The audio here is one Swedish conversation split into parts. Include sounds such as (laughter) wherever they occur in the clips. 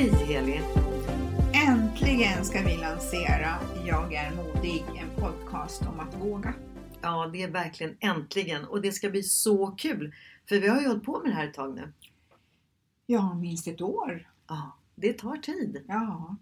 Hej Heli! Äntligen ska vi lansera Jag är modig, en podcast om att våga. Ja, det är verkligen äntligen och det ska bli så kul. För vi har ju hållit på med det här ett tag nu. Ja, minst ett år. Ja, det tar tid. Ja.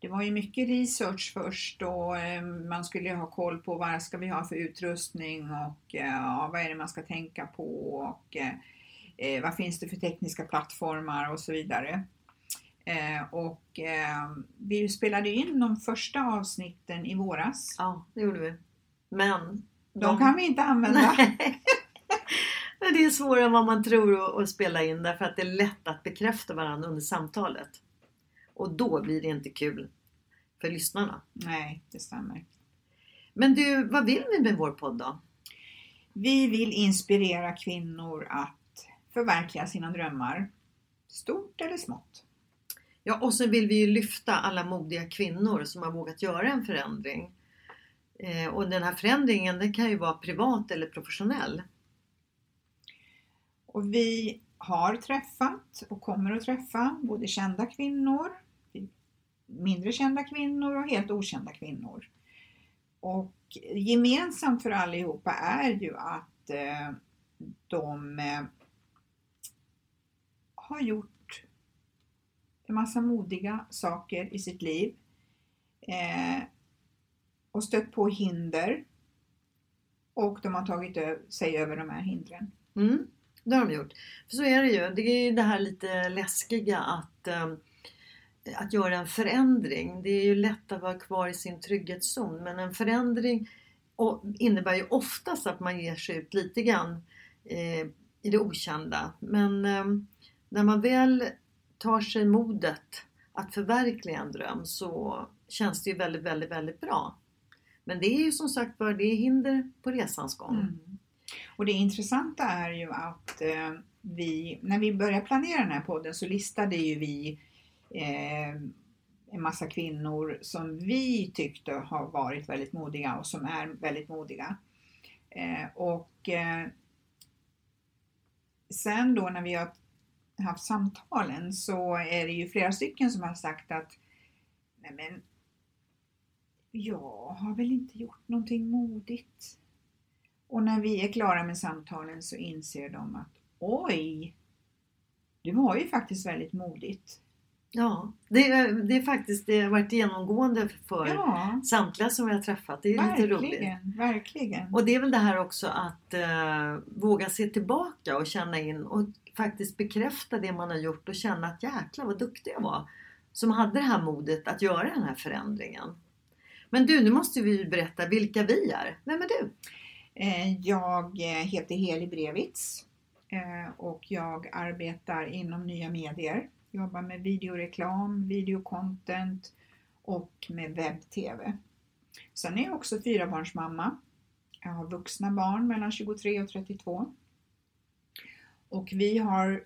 Det var ju mycket research först och eh, man skulle ha koll på vad ska vi ha för utrustning och eh, ja, vad är det man ska tänka på och eh, vad finns det för tekniska plattformar och så vidare. Eh, och eh, vi spelade in de första avsnitten i våras. Ja, det gjorde vi. Men... De kan vi inte använda. (laughs) Men det är svårare än vad man tror att- att spela in därför att det är lätt att bekräfta varandra under samtalet. Och då blir det inte kul för lyssnarna. Nej, det stämmer. Men du, vad vill vi med vår podd då? Vi vill inspirera kvinnor att förverkliga sina drömmar, stort eller smått. Ja, och så vill vi ju lyfta alla modiga kvinnor som har vågat göra en förändring. Eh, och den här förändringen den kan ju vara privat eller professionell. Och vi har träffat och kommer att träffa både kända kvinnor, mindre kända kvinnor och helt okända kvinnor. Och gemensamt för allihopa är ju att eh, de eh, har gjort en massa modiga saker i sitt liv eh, och stött på hinder och de har tagit ö- sig över de här hindren. Mm, det har de gjort. För så är det ju. Det är ju det här lite läskiga att, eh, att göra en förändring. Det är ju lätt att vara kvar i sin trygghetszon men en förändring och innebär ju oftast att man ger sig ut lite grann eh, i det okända. Men eh, när man väl tar sig modet att förverkliga en dröm så känns det ju väldigt, väldigt, väldigt bra. Men det är ju som sagt var, det är hinder på resans gång. Mm. Och det intressanta är ju att eh, vi, när vi började planera den här podden så listade ju vi eh, en massa kvinnor som vi tyckte har varit väldigt modiga och som är väldigt modiga. Eh, och eh, sen då när vi har haft samtalen så är det ju flera stycken som har sagt att Nej men, jag har väl inte gjort någonting modigt. Och när vi är klara med samtalen så inser de att oj, det var ju faktiskt väldigt modigt. Ja, det, är- det är faktiskt det har varit genomgående för Ja, samtliga som vi har träffat. Det är lite roligt. verkligen, verkligen. Och det är väl det här också att eh, våga se tillbaka och känna in och faktiskt bekräfta det man har gjort och känna att jäklar vad duktig jag var som hade det här modet att göra den här förändringen. Men du, nu måste vi berätta vilka vi är. Vem är du? Eh, Jag eh, heter Heli Brevitz eh, och jag arbetar inom nya medier. Jobbar med videoreklam, videocontent och med webb-tv. Sen är jag också fyrabarnsmamma. Jag har vuxna barn mellan 23 och 32. Och vi har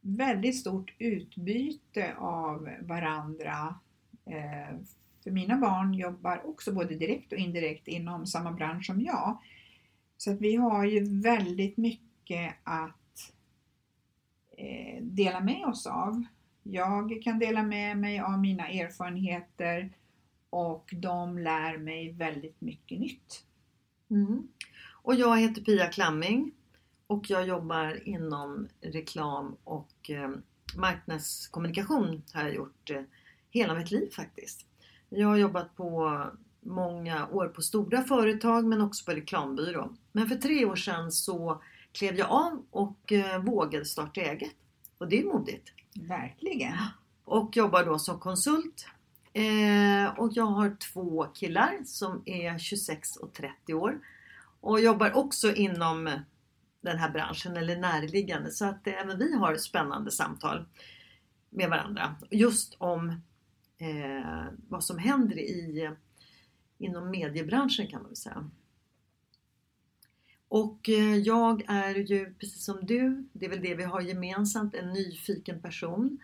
väldigt stort utbyte av varandra. Eh, för mina barn jobbar också både direkt och indirekt inom samma bransch som jag. Så att vi har ju väldigt mycket att Eh, dela med oss av. Jag kan dela med mig av mina erfarenheter och de lär mig väldigt mycket nytt. Mm. Och jag heter Pia Klamming och jag jobbar inom reklam och eh, marknadskommunikation har jag gjort eh, hela mitt liv faktiskt. Jag har jobbat på många år på stora företag men också på reklambyrå. Men för tre år sedan så klev jag av och eh, vågade starta eget. Och det är modigt. Verkligen. Och jobbar då som konsult. Eh, och jag har två killar som är 26 och 30 år. Och jobbar också inom den här branschen eller närliggande. Så att även vi har spännande samtal med varandra. Just om eh, vad som händer i, inom mediebranschen kan man väl säga. Och eh, jag är ju precis som du, det är väl det vi har gemensamt, en nyfiken person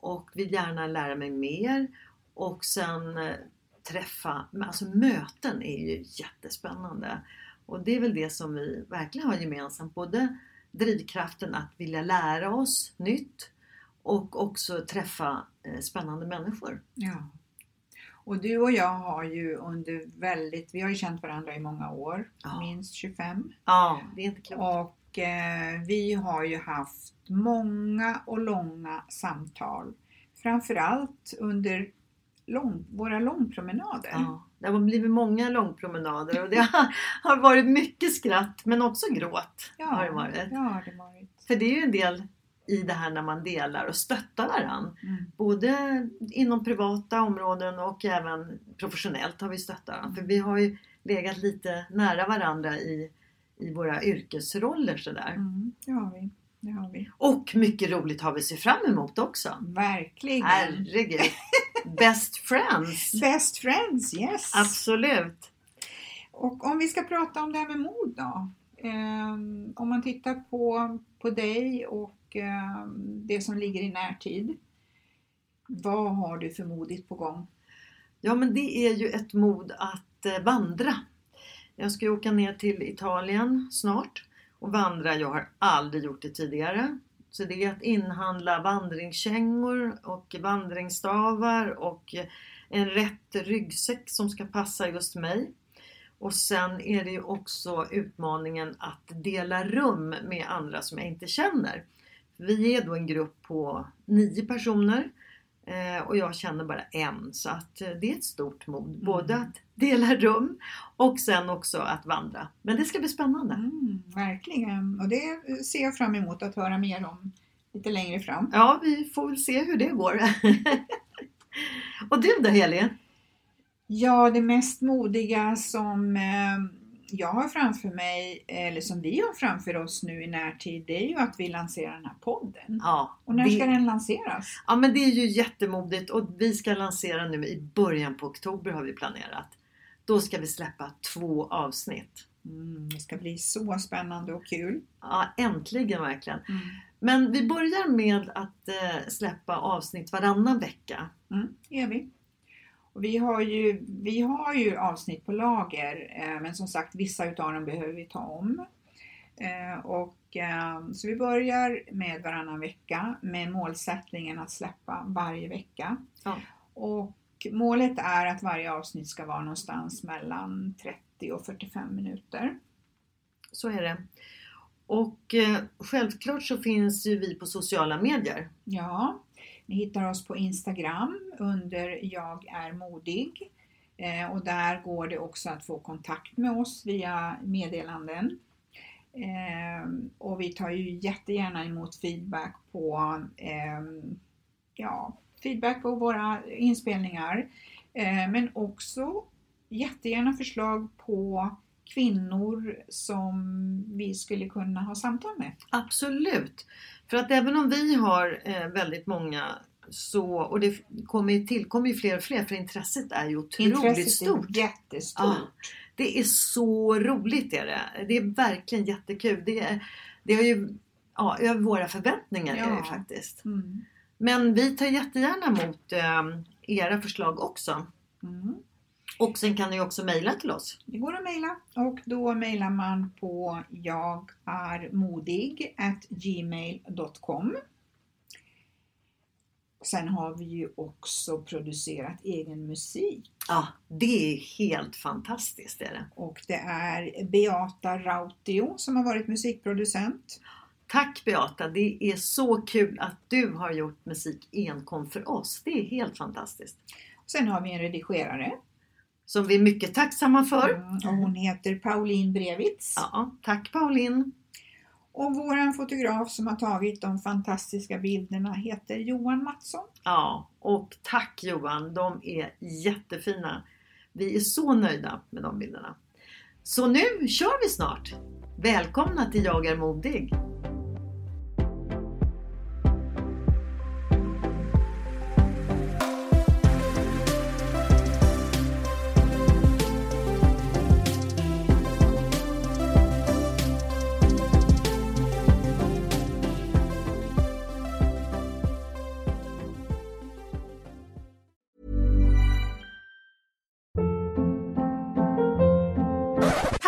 och vill gärna lära mig mer och sen eh, träffa, alltså möten är ju jättespännande. Och det är väl det som vi verkligen har gemensamt, både drivkraften att vilja lära oss nytt och också träffa eh, spännande människor. Ja. Och du och jag har ju under väldigt, vi har ju känt varandra i många år, Ja. minst 25. Ja, det är inte klokt. Och eh, vi har ju haft många och långa samtal. Framförallt under lång, våra långpromenader. Ja, det har blivit många långpromenader och det har, (laughs) har varit mycket skratt men också gråt. har det varit. Ja, det varit. För det är ju en del i det här när man delar och stöttar varandra. Mm. Både inom privata områden och även professionellt har vi stöttat varandra. För vi har ju legat lite nära varandra i, i våra yrkesroller sådär. Mm, det har vi. Det har vi. Och mycket roligt har vi se fram emot också. Verkligen. Herregud! Best friends! (laughs) Best friends, yes! Absolut! Och om vi ska prata om det här med mod då. Ehm, om man tittar på, på dig och och det som ligger i närtid. Vad har du för modigt på gång? Ja men det är ju ett mod att eh, vandra. Jag ska ju åka ner till Italien snart och vandra. Jag har aldrig gjort det tidigare. Så det är att inhandla vandringskängor och vandringsstavar och en rätt ryggsäck som ska passa just mig. Och sen är det ju också utmaningen att dela rum med andra som jag inte känner. Vi är då en grupp på nio personer Eh, och jag känner bara en så att eh, det är ett stort mod. Både att dela rum och sen också att vandra. Men det ska bli spännande. Mm, verkligen! Och det ser jag fram emot att höra mer om lite längre fram. Ja, vi får väl se hur det går. (laughs) och du då Heli? Ja, det mest modiga som eh, jag har framför mig, eller som vi har framför oss nu i närtid, det är ju att vi lanserar den här podden. Ja, Och när det, ska den lanseras? ja, men det är ju jättemodigt och vi ska lansera nu i början på oktober har vi planerat. Då ska vi släppa två avsnitt. Mm, det ska bli så spännande och kul. Ja, äntligen verkligen. Men vi börjar med att eh, släppa avsnitt varannan vecka. Mm, det gör vi. Och vi, har ju, vi har ju avsnitt på lager, eh, men som sagt vissa utav dem behöver vi ta om. Eh, och, eh, så vi börjar med varannan vecka med målsättningen att släppa varje vecka. Ja. Och målet är att varje avsnitt ska vara någonstans mellan 30 och 45 minuter. Så är det. Och självklart så finns ju vi på sociala medier. Ja, ni hittar oss på Instagram under Jag är modig. Eh, och där går det också att få kontakt med oss via meddelanden. Eh, och vi tar ju jättegärna emot feedback på eh, ja, feedback på våra inspelningar. Men också jättegärna förslag på kvinnor som vi skulle kunna ha samtal med. Absolut! För att även om vi har eh, väldigt många så, och det kommer tillkommer ju fler och fler för intresset är ju otroligt Intresset stort. är jättestort. Ja. Det är så roligt är det. Det är verkligen jättekul. Det, är, det har ju ja, över våra förväntningar Ja. är det faktiskt. Mm. Men vi tar jättegärna emot eh, era förslag också. Mm. Och sen kan ni också mejla till oss. Det går att mejla och då mejlar man på jag är modig gmail.com. Sen har vi ju också producerat egen musik Ja, det är helt fantastiskt. Är det. och det är Beata Rautio som har varit musikproducent. Tack Beata, det är så kul att du har gjort musik enkom för oss. Det är helt fantastiskt. Sen har vi en redigerare Som vi är mycket tacksamma för. mm, och hon heter Pauline Brevitz. Ja, tack Pauline. Och våran fotograf som har tagit de fantastiska bilderna heter Johan Mattsson. Ja, och tack Johan, de är jättefina. Vi är så nöjda med de bilderna. Så nu kör vi snart! Välkomna till Jag är modig!